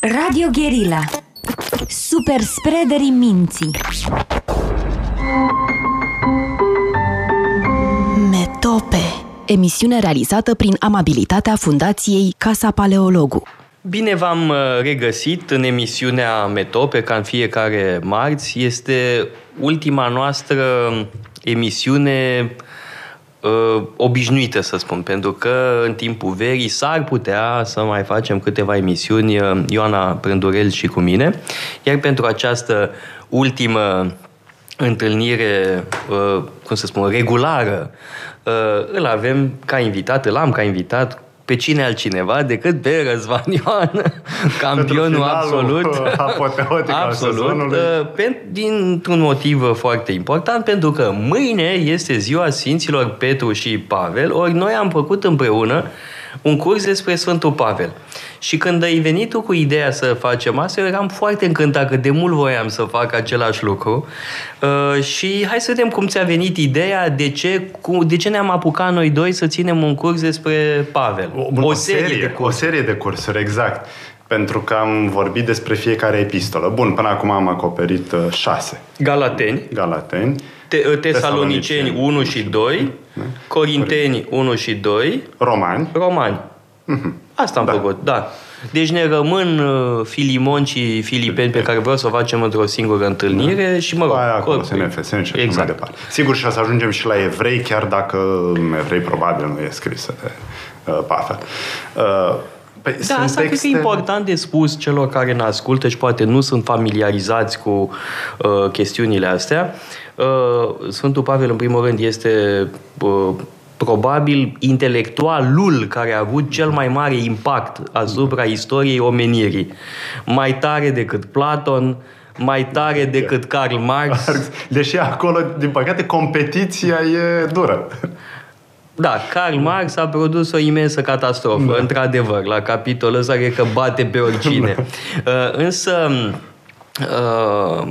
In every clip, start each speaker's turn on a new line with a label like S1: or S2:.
S1: Radio Guerilla. Super spreaderii minții. Metope. Emisiune realizată prin amabilitatea Fundației Casa Paleologu.
S2: Bine v-am uh, regăsit în emisiunea Metope, ca în fiecare marți. Este ultima noastră emisiune uh, obișnuită, să spun, pentru că în timpul verii s-ar putea să mai facem câteva emisiuni, uh, Ioana Prândurel și cu mine, iar pentru această ultimă întâlnire, uh, cum să spun, regulară, uh, îl avem ca invitat, îl am ca invitat pe cine altcineva decât pe Răzvan Ioan, campionul absolut.
S3: Apoteotic
S2: absolut. Uh, dintr-un motiv foarte important, pentru că mâine este ziua Sfinților Petru și Pavel, ori noi am făcut împreună un curs despre Sfântul Pavel. Și când ai venit tu cu ideea să facem asta, eu eram foarte încântat că de mult voiam să fac același lucru. Uh, și hai să vedem cum ți-a venit ideea, de ce, cu, de ce ne-am apucat noi doi să ținem un curs despre Pavel.
S3: O, o, o serie, serie de cursuri. O serie de cursuri, exact. Pentru că am vorbit despre fiecare epistolă. Bun, până acum am acoperit uh, șase.
S2: Galateni.
S3: Galateni.
S2: Te- uh, Tesaloniceni 1 și 2, da. Corinteni 1 și 2,
S3: Romani.
S2: Romani. Uh-huh. Asta am da. făcut, da. Deci ne rămân uh, Filimon și Filipeni pe care vreau să o facem într-o singură întâlnire da. și mă rog...
S3: Aia acolo, SNF, și exact. mai departe. Sigur și o să ajungem și la evrei, chiar dacă evrei probabil nu e scrisă de uh, Pavel. Uh,
S2: Păi da, asta texte... cred că e important de spus celor care ne ascultă și poate nu sunt familiarizați cu uh, chestiunile astea. Uh, Sfântul Pavel, în primul rând, este uh, probabil intelectualul care a avut cel mai mare impact asupra istoriei omenirii. Mai tare decât Platon, mai tare decât Karl Marx.
S3: Deși acolo, din păcate, competiția e dură.
S2: Da, Karl Marx a produs o imensă catastrofă, da. într-adevăr, la capitolul ăsta cred că bate pe oricine. Da. Uh, însă, uh,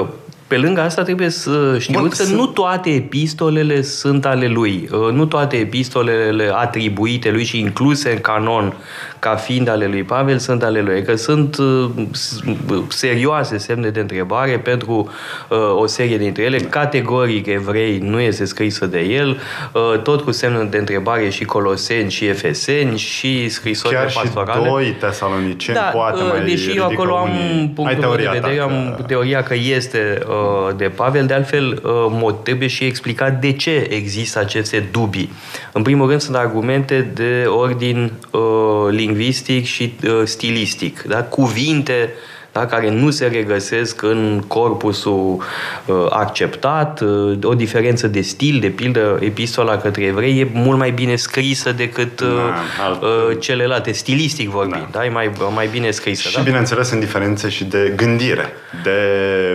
S2: uh, pe lângă asta trebuie să știuți că nu toate epistolele sunt ale lui. Nu toate epistolele atribuite lui și incluse în canon ca fiind ale lui Pavel sunt ale lui. Că sunt uh, serioase semne de întrebare pentru uh, o serie dintre ele. Categoric evrei nu este scrisă de el, uh, tot cu semne de întrebare și coloseni și efeseni și scrisori
S3: Chiar
S2: pastorale.
S3: și doi tesaloniceni
S2: da,
S3: poate mai
S2: Deși eu acolo am punctul meu de vedere, am teoria că este uh, de Pavel, de altfel uh, trebuie și explicat de ce există aceste dubii. În primul rând sunt argumente de ordin uh, lingvistic și uh, stilistic. Da? Cuvinte da? care nu se regăsesc în corpusul uh, acceptat, uh, o diferență de stil, de pildă, epistola către evrei e mult mai bine scrisă decât uh, da, alt... uh, celelalte, stilistic vorbind, da. da? e mai, mai bine scrisă.
S3: Și
S2: da?
S3: bineînțeles în diferențe și de gândire, de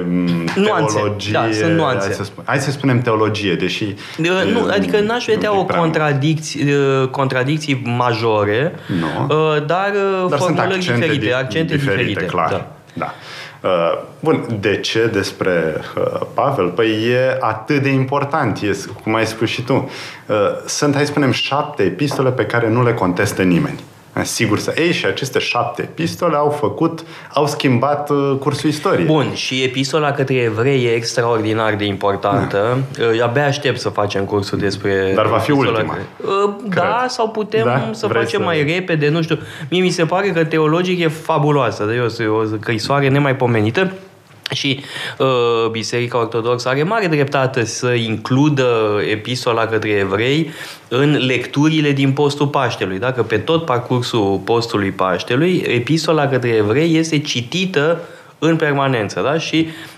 S3: mm, nuanțe. teologie.
S2: Da, sunt nuanțe.
S3: Hai să, spun, hai să spunem teologie, deși...
S2: De, nu, adică n-aș vedea o contradicție, uh, contradicții majore,
S3: nu.
S2: Uh, dar, uh, dar formulări diferite, accente diferite. diferite
S3: clar. Da. Da. Uh, bun, de ce despre uh, Pavel? Păi e atât de important, e, cum ai spus și tu. Uh, sunt, hai să spunem, șapte epistole pe care nu le contestă nimeni. Sigur să ei și aceste șapte epistole au făcut, au schimbat uh, cursul istoriei.
S2: Bun, și epistola către evrei e extraordinar de importantă. Da. Uh, abia aștept să facem cursul despre
S3: Dar va fi ultima.
S2: Uh, da, sau putem da? să Vrei facem să... mai repede, nu știu. Mie mi se pare că teologic e fabuloasă, de o scrisoare nemaipomenită. Și uh, Biserica Ortodoxă are mare dreptate să includă epistola către evrei în lecturile din postul Paștelui. Dacă pe tot parcursul postului Paștelui, epistola către evrei este citită în permanență. Da? Și uh,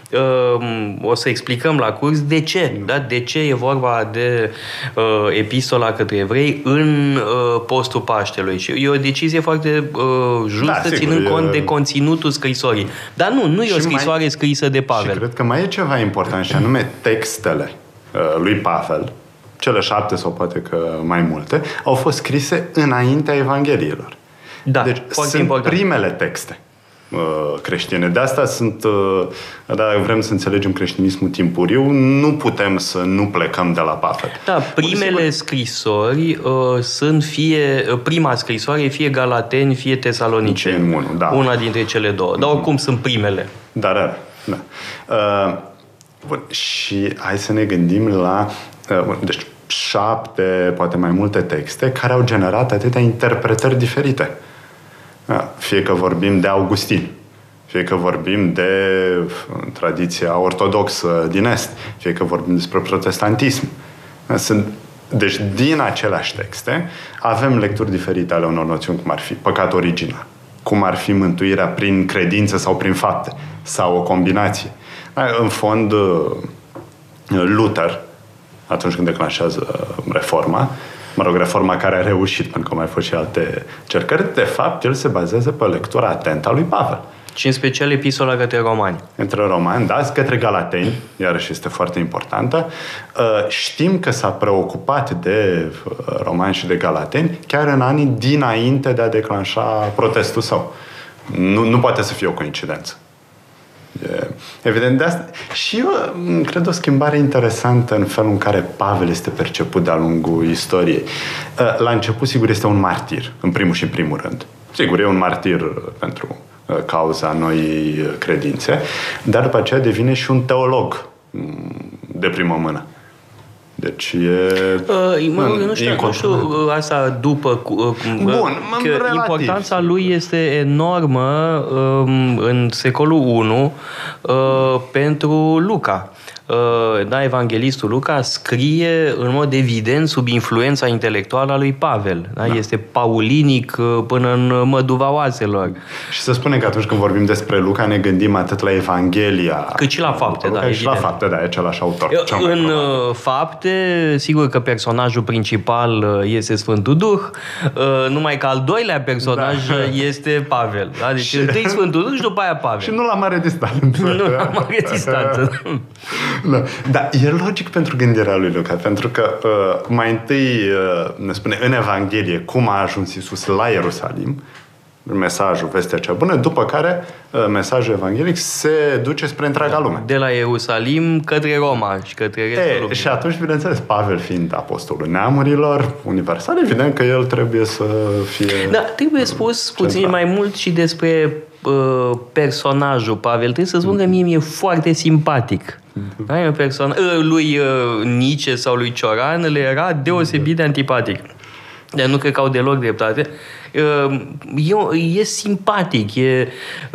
S2: o să explicăm la curs de ce. Da? De ce e vorba de uh, epistola către evrei în uh, postul Paștelui. Și e o decizie foarte uh, justă, da, sigur, ținând e... cont de conținutul scrisorii. Dar nu, nu e o scrisoare mai... scrisă de Pavel. Și
S3: cred că mai e ceva important și anume textele uh, lui Pavel, cele șapte sau poate că mai multe, au fost scrise înaintea Evangheliilor.
S2: Da,
S3: deci sunt important. primele texte. Uh, creștine. De asta sunt, uh, da, vrem să înțelegem creștinismul timpuriu, nu putem să nu plecăm de la Pavel.
S2: Da, primele scrisori uh, sunt fie, uh, prima scrisoare fie Galateni, fie Tesaloniceni.
S3: Unu, da.
S2: Una dintre cele două. Dar oricum sunt primele.
S3: Da, da, da. Uh, bun, și hai să ne gândim la... Uh, deci, șapte, poate mai multe texte care au generat atâtea interpretări diferite. Da, fie că vorbim de Augustin, fie că vorbim de tradiția ortodoxă din Est, fie că vorbim despre protestantism. Da, sunt, deci, din aceleași texte, avem lecturi diferite ale unor noțiuni, cum ar fi păcat original, cum ar fi mântuirea prin credință sau prin fapte, sau o combinație. Da, în fond, Luther, atunci când declanșează reforma, mă rog, reforma care a reușit, pentru că au mai fost și alte cercări, de fapt, el se bazează pe lectura atentă a lui Pavel.
S2: Și în special epistola către romani.
S3: Între romani, da, către galateni, iarăși este foarte importantă. Uh, știm că s-a preocupat de uh, romani și de galateni chiar în anii dinainte de a declanșa protestul său. Nu, nu poate să fie o coincidență. E, evident, de asta. Și eu cred o schimbare interesantă în felul în care Pavel este perceput de-a lungul istoriei. La început, sigur, este un martir, în primul și în primul rând. Sigur, e un martir pentru cauza noii credințe, dar după aceea devine și un teolog de primă mână. Deci e...
S2: Uh, mă, în, nu, știu, e nu știu asta după... Uh,
S3: Bun,
S2: că relativ. importanța lui este enormă um, în secolul I uh, pentru Luca. Uh, da, evanghelistul Luca scrie în mod evident sub influența intelectuală a lui Pavel. Da? Da. Este paulinic uh, până în măduva oaselor.
S3: Și să spunem că atunci când vorbim despre Luca ne gândim atât la Evanghelia
S2: cât și la fapte,
S3: Luca,
S2: da,
S3: și la fapte, da, e același autor.
S2: În uh, fapte, sigur că personajul principal este Sfântul Duh, numai că al doilea personaj da. este Pavel. Da? Deci și... întâi Sfântul Duh și după aia Pavel.
S3: Și nu la mare distanță.
S2: nu la mare distanță.
S3: Da. da, e logic pentru gândirea lui Luca, pentru că uh, mai întâi uh, ne spune în Evanghelie cum a ajuns Isus la Ierusalim, mesajul, vestea cea bună, după care uh, mesajul evanghelic se duce spre întreaga lume.
S2: De la Ierusalim către Roma și către restul
S3: e, Și atunci, bineînțeles, Pavel fiind apostolul neamurilor, universal, evident că el trebuie să fie...
S2: Da, trebuie spus puțin mai mult și despre uh, personajul Pavel. Trebuie să spun că mie mi-e foarte simpatic. Da, e un personaj. Uh, lui uh, Nice sau lui Cioran le era deosebit de antipatic. Dar nu cred că au deloc dreptate. Ehm, e, e simpatic, e,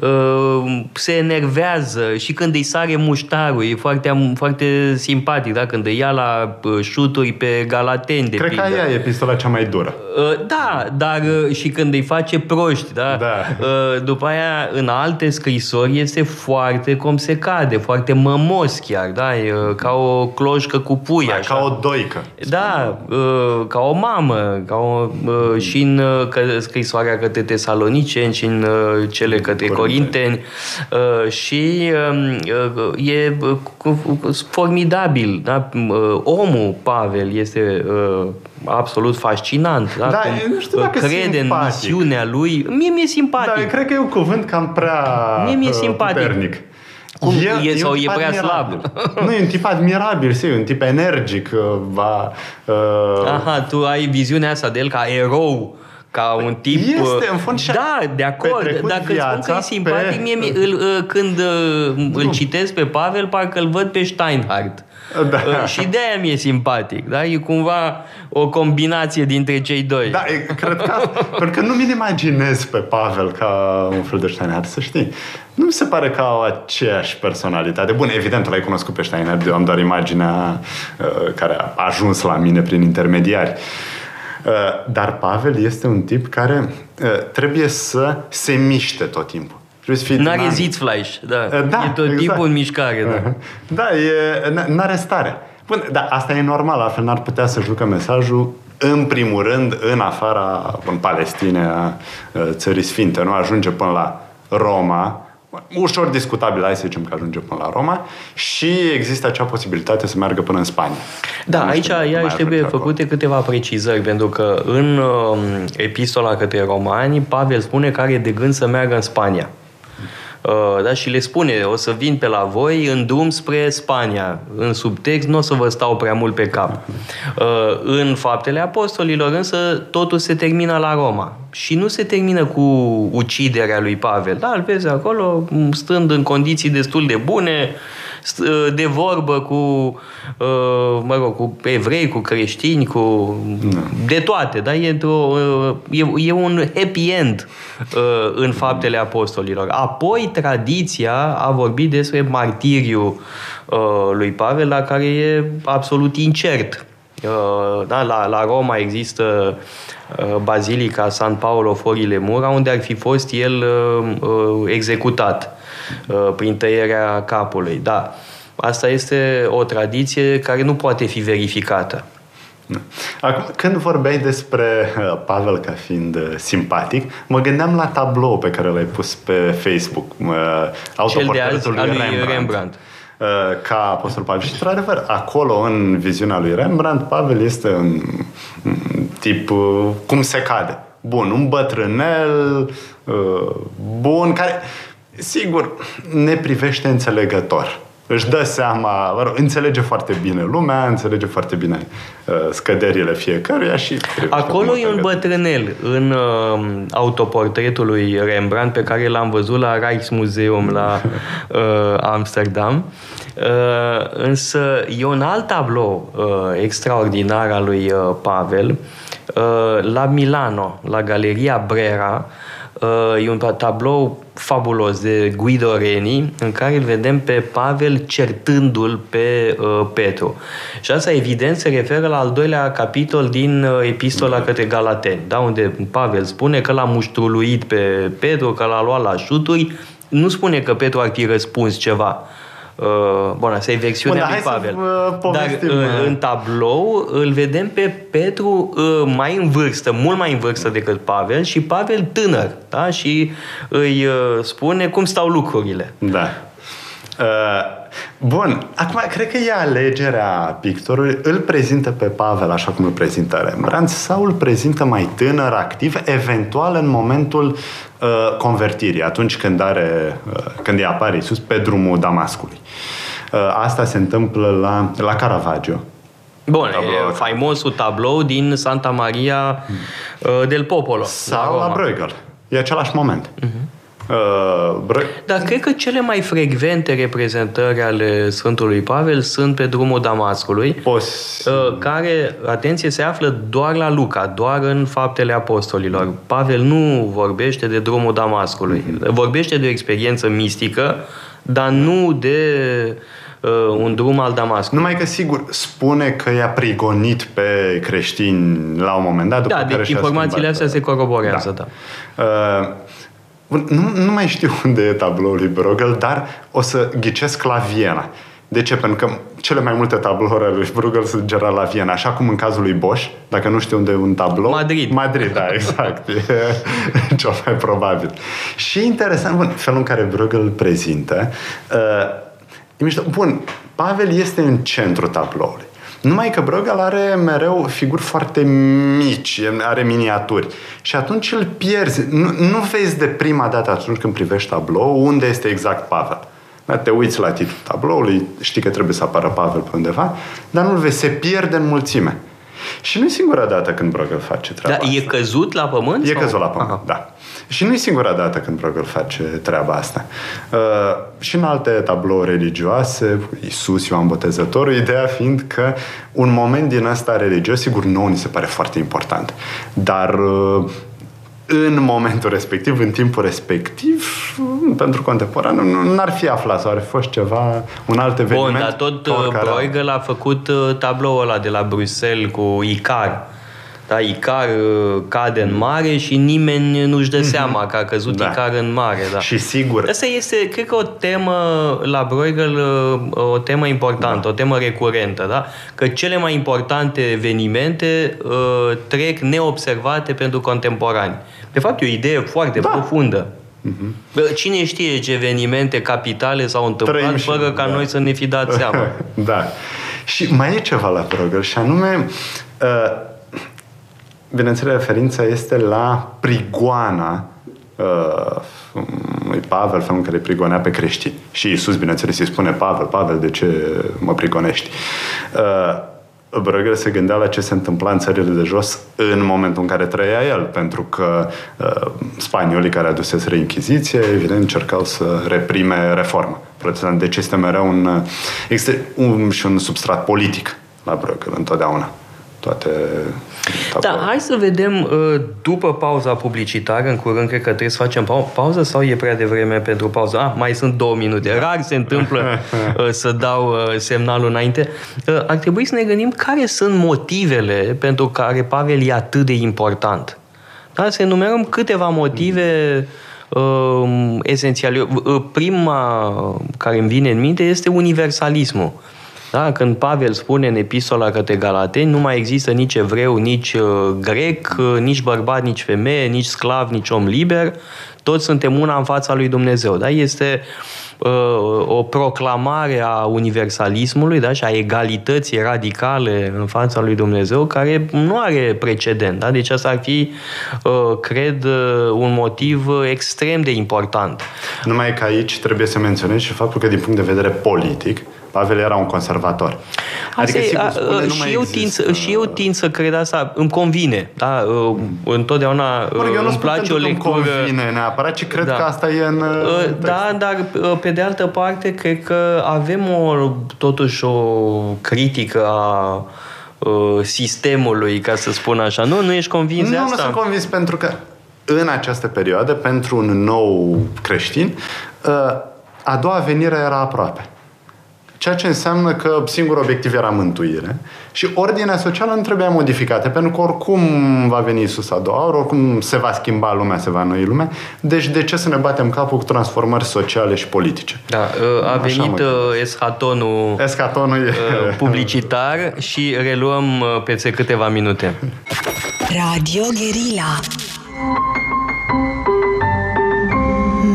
S2: ehm, se enervează și când îi sare muștarul, e foarte, foarte simpatic, da? când îi ia la șuturi pe galateni. De
S3: Cred pildă. că aia e pistola cea mai dură.
S2: Ehm, da, dar și când îi face proști, da?
S3: da.
S2: După aia, în alte scrisori, este foarte cum se cade, foarte mămos chiar, da? E ca o cloșcă cu pui, da, așa.
S3: Ca o doică.
S2: Da, ca o mamă, ca o, și în scrisoarea către tesaloniceni și în uh, cele către corinteni uh, și um, uh, e formidabil. Da? Omul Pavel este absolut fascinant. Da?
S3: da Cum nu știu dacă
S2: crede
S3: simpatic.
S2: în misiunea lui. Mie mi-e simpatic.
S3: Da, cred că e un cuvânt cam prea Mie mi-e simpatic. Puternic.
S2: Cum e, e, sau e prea admirabil.
S3: slab? Nu, e un tip admirabil, e un tip energic. Va, uh...
S2: Aha, tu ai viziunea asta de el ca erou ca un tip...
S3: Este, uh, în fond,
S2: Da, de acord. Dacă îți spun că e simpatic, pe... mie, mie îl, uh, când uh, îl citesc pe Pavel, parcă îl văd pe Steinhardt. Da. Și de aia mi-e simpatic. Da? E cumva o combinație dintre cei doi.
S3: Da, e, cred că pentru că nu mi-l imaginez pe Pavel ca un fel de Steinhardt, să știi. Nu mi se pare că au aceeași personalitate. Bun, evident, l-ai cunoscut pe Steinhardt, eu am doar imaginea uh, care a ajuns la mine prin intermediari. Uh, Uh, dar Pavel este un tip care uh, trebuie să se miște tot timpul.
S2: N-are Sitzfleisch, da. Uh, da. E tot exact. timpul în mișcare, da.
S3: Da, e, n-are stare. Bun, dar asta e normal, altfel n-ar putea să jucă mesajul în primul rând în afara, în Palestine, a țării sfinte. Nu ajunge până la Roma, ușor discutabil, hai să zicem că ajunge până la Roma și există acea posibilitate să meargă până în Spania.
S2: Da, nu aici iarăși trebuie făcute acolo. câteva precizări, pentru că în uh, epistola către romani, Pavel spune că are de gând să meargă în Spania. Uh, da, și le spune, o să vin pe la voi în drum spre Spania. În subtext nu o să vă stau prea mult pe cap. Uh, în faptele apostolilor însă totul se termină la Roma. Și nu se termină cu uciderea lui Pavel. Da, îl vezi acolo, stând în condiții destul de bune, Uh, de vorbă cu, uh, mă rog, cu evrei, cu creștini, cu da. de toate, da? E, uh, e, e un happy end în faptele apostolilor. Apoi, tradiția a vorbit despre martiriu lui Pavel, la care e absolut incert. Da, la, la Roma există Bazilica San Paolo Forile Mura, unde ar fi fost el executat. Uh, prin tăierea capului. Da, asta este o tradiție care nu poate fi verificată.
S3: Da. Acum, când vorbeai despre uh, Pavel ca fiind uh, simpatic, mă gândeam la tablou pe care l-ai pus pe Facebook,
S2: autoportretul lui Rembrandt. Rembrandt
S3: ca Apostol Pavel. Și, într-adevăr, acolo, în viziunea lui Rembrandt, Pavel este un tip cum se cade. Bun, un bătrânel bun, care sigur, ne privește înțelegător. Își dă seama, mă rog, înțelege foarte bine lumea, înțelege foarte bine uh, scăderile fiecăruia și...
S2: Acolo e un bătrânel în uh, autoportretul lui Rembrandt pe care l-am văzut la Rijksmuseum la uh, Amsterdam. Uh, însă e un alt tablou uh, extraordinar al lui uh, Pavel uh, la Milano, la Galeria Brera, uh, Uh, e un tablou fabulos de Guido Reni în care îl vedem pe Pavel certându-l pe uh, Petru. Și asta evident se referă la al doilea capitol din uh, epistola către Galateni, da? unde Pavel spune că l-a muștruluit pe Petru, că l-a luat la șuturi, nu spune că Petru ar fi răspuns ceva. Uh, bun, asta e versiunea Bun, lui Pavel. Dar uh, uh, în tablou îl vedem pe Petru uh, mai în vârstă, mult mai în vârstă decât Pavel și Pavel tânăr, da? Și îi uh, spune cum stau lucrurile.
S3: Da. Uh, Bun, acum cred că e alegerea pictorului. Îl prezintă pe Pavel așa cum îl prezintă Rembrandt sau îl prezintă mai tânăr, activ, eventual în momentul uh, convertirii, atunci când, are, uh, când îi apare Iisus pe drumul Damascului. Uh, asta se întâmplă la, la Caravaggio.
S2: Bun, tablou. e faimosul tablou din Santa Maria uh, del Popolo.
S3: Sau la, la Bruegel. E același moment. Uh-huh.
S2: Uh, Dar cred că cele mai frecvente reprezentări ale Sfântului Pavel sunt pe drumul Damascului, Pos... uh, care, atenție, se află doar la Luca, doar în faptele apostolilor. Pavel nu vorbește de drumul Damascului. Mm-hmm. Vorbește de o experiență mistică, dar nu de uh, un drum al Damascului.
S3: Numai că, sigur, spune că i-a prigonit pe creștini la un moment dat.
S2: După da, care deci informațiile astea se coroborează, da. da. Uh,
S3: nu, nu mai știu unde e tabloul lui Bruegel, dar o să ghicesc la Viena. De ce? Pentru că cele mai multe tablouri ale lui Bruegel sunt general la Viena, așa cum în cazul lui Bosch, dacă nu știu unde e un tablou.
S2: Madrid.
S3: Madrid, da, exact. e cel mai probabil. Și interesant, bun, felul în care Bruegel îl prezintă, uh, e mișto. Bun, Pavel este în centrul tabloului. Numai că Bruegel are mereu figuri foarte mici, are miniaturi. Și atunci îl pierzi. Nu, nu vezi de prima dată atunci când privești tablou unde este exact Pavel. Da? Te uiți la titlul tabloului, știi că trebuie să apară Pavel pe undeva, dar nu-l vezi, se pierde în mulțime. Și nu e singura dată când Bruegel face treaba
S2: Da, asta. e căzut la pământ?
S3: E sau? căzut la pământ, Aha. da. Și nu e singura dată când Bruegel face treaba asta. Uh, și în alte tablouri religioase, Iisus, Ioan Botezătorul, ideea fiind că un moment din ăsta religios, sigur, nouă ni se pare foarte important. Dar uh, în momentul respectiv, în timpul respectiv, pentru contemporan, nu ar fi aflat sau ar fi fost ceva, un alt eveniment.
S2: Bun, dar tot uh, Bruegel a făcut uh, tabloul ăla de la Bruxelles cu Icar da, Icar uh, cade în mare și nimeni nu-și dă mm-hmm. seama că a căzut da. Icar în mare. Da.
S3: Și sigur.
S2: Asta este, cred că, o temă la Bruegel, uh, o temă importantă, da. o temă recurentă. Da? Că cele mai importante evenimente uh, trec neobservate pentru contemporani. De fapt, e o idee foarte da. profundă. Mm-hmm. Cine știe ce evenimente capitale s-au întâmplat fără ca da. noi să ne fi dat seama.
S3: da. Și mai e ceva la Bruegel și anume uh, bineînțeles, referința este la prigoana uh, lui Pavel, felul în care prigonea pe creștini. Și Iisus, bineînțeles, îi spune Pavel, Pavel, de ce mă prigonești? Uh, Bruegel se gândea la ce se întâmpla în țările de jos în momentul în care trăia el, pentru că uh, spaniolii care aduseseră Inchiziție, evident, încercau să reprime reforma protestant. Deci este mereu un, este un, și un substrat politic la Bruegel întotdeauna. Toate
S2: da, hai să vedem uh, după pauza publicitară, în curând cred că trebuie să facem pau- pauză sau e prea devreme pentru pauză? Ah, mai sunt două minute. Rar se întâmplă uh, să dau uh, semnalul înainte. Ar trebui să ne gândim care sunt motivele pentru care Pavel e atât de important. Da? Să enumerăm câteva motive uh, esențiale. Prima care îmi vine în minte este universalismul. Da? Când Pavel spune în epistola către Galateni, nu mai există nici evreu, nici uh, grec, uh, nici bărbat, nici femeie, nici sclav, nici om liber, toți suntem una în fața lui Dumnezeu. Da? Este uh, o proclamare a universalismului da? și a egalității radicale în fața lui Dumnezeu care nu are precedent. Da? Deci asta ar fi, uh, cred, uh, un motiv extrem de important.
S3: Numai că aici trebuie să menționez și faptul că din punct de vedere politic, Pavel era un conservator.
S2: Adică, sigur, a, spune, uh, și, eu tind, să, și eu tind să cred asta, îmi convine. Da? Uh, întotdeauna
S3: mă rog, eu nu îmi place o lectură. Îmi convine neapărat, ci cred da. că asta e în uh,
S2: text. Da, dar pe de altă parte, cred că avem o, totuși o critică a sistemului, ca să spun așa. Nu, nu ești convins
S3: nu,
S2: de asta?
S3: Nu, nu sunt convins pentru că în această perioadă, pentru un nou creștin, a doua venire era aproape. Ceea ce înseamnă că singurul obiectiv era mântuire și ordinea socială nu trebuia modificată, pentru că oricum va veni Isus a doua ori, oricum se va schimba lumea, se va noi lumea. Deci de ce să ne batem capul cu transformări sociale și politice?
S2: Da, a Așa venit uh, eshatonul,
S3: eshatonul e...
S2: Uh, publicitar și reluăm uh, peste câteva minute. Radio Guerilla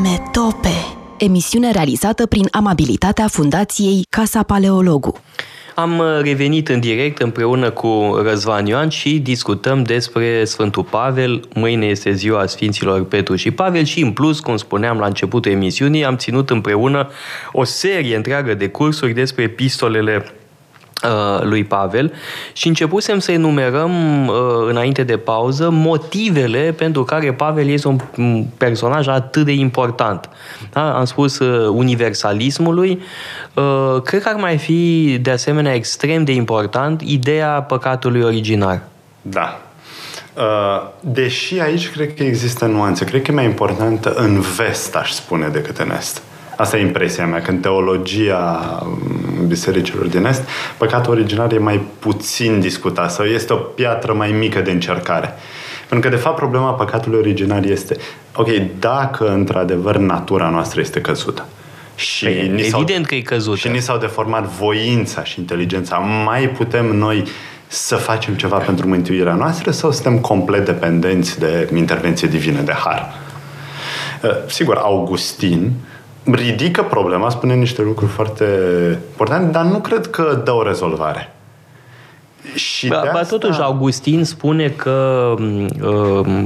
S1: Metope emisiune realizată prin amabilitatea Fundației Casa Paleologu.
S2: Am uh, revenit în direct împreună cu Răzvan Ioan și discutăm despre Sfântul Pavel. Mâine este ziua Sfinților Petru și Pavel și în plus, cum spuneam la începutul emisiunii, am ținut împreună o serie întreagă de cursuri despre epistolele Uh, lui Pavel și începusem să enumerăm uh, înainte de pauză motivele pentru care Pavel este un personaj atât de important. Da? Am spus uh, universalismului. Cred că ar mai fi de asemenea extrem de important ideea păcatului originar.
S3: Da. Deși aici cred că există nuanțe, cred că e mai importantă în vest, aș spune, decât în est. Asta e impresia mea, că în teologia mm, bisericilor din Est, păcatul original e mai puțin discutat sau este o piatră mai mică de încercare. Pentru că, de fapt, problema păcatului original este, ok, dacă într-adevăr natura noastră este căzută,
S2: și păi, ni evident că e căzută.
S3: Și ni s-au deformat voința și inteligența. Mai putem noi să facem ceva pentru mântuirea noastră sau suntem complet dependenți de intervenție divină, de har? Uh, sigur, Augustin ridică problema, spune niște lucruri foarte importante, dar nu cred că dă o rezolvare.
S2: Și ba, ba asta... totuși, Augustin spune că uh,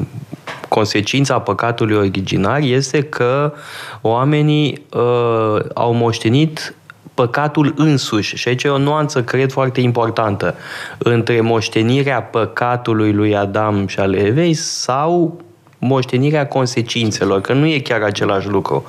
S2: consecința păcatului originar este că oamenii uh, au moștenit păcatul însuși. Și aici e o nuanță, cred, foarte importantă între moștenirea păcatului lui Adam și al Evei sau moștenirea consecințelor, că nu e chiar același lucru.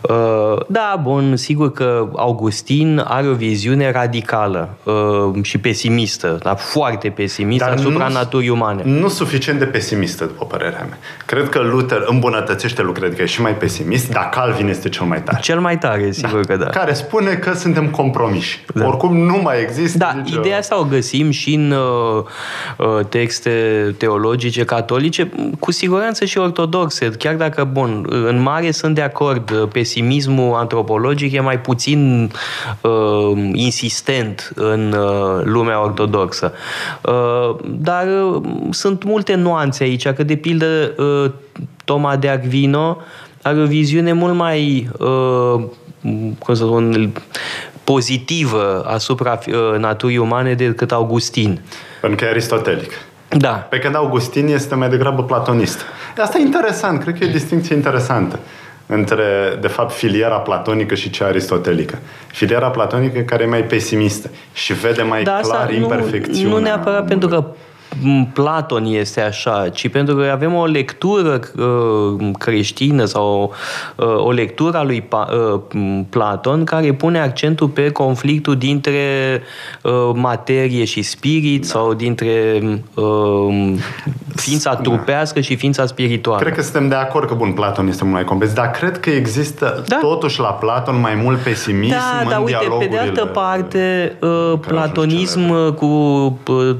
S2: Uh, da, bun, sigur că Augustin are o viziune radicală uh, și pesimistă, dar foarte pesimistă dar asupra nu, naturii umane.
S3: Nu suficient de pesimistă, după părerea mea. Cred că Luther îmbunătățește lucrurile, că e și mai pesimist, dar Calvin este cel mai tare.
S2: Cel mai tare, sigur da. că da.
S3: Care spune că suntem compromiși. Da. Oricum nu mai există
S2: Da, nicio... ideea asta o găsim și în uh, uh texte teologice catolice, cu siguranță siguranță și ortodoxe, chiar dacă, bun, în mare sunt de acord, pesimismul antropologic e mai puțin uh, insistent în uh, lumea ortodoxă. Uh, dar uh, sunt multe nuanțe aici, că de pildă uh, Toma de Aquino are o viziune mult mai uh, cum să spun, pozitivă asupra uh, naturii umane decât Augustin.
S3: Pentru că e aristotelic.
S2: Da.
S3: Pe când Augustin este mai degrabă platonist. Asta e interesant, cred că e o distinție interesantă între, de fapt, filiera platonică și cea aristotelică. Filiera platonică care e mai pesimistă și vede mai da, clar imperfecțiunea.
S2: Nu neapărat pentru că Platon este așa, ci pentru că avem o lectură uh, creștină sau uh, o lectură a lui uh, Platon care pune accentul pe conflictul dintre materie și spirit da. sau dintre ființa da. trupească și ființa spirituală.
S3: Cred că suntem de acord că, bun, Platon este mult mai complex, dar cred că există da. totuși la Platon mai mult pesimism da, în
S2: da, uite, pe de altă parte, platonism cu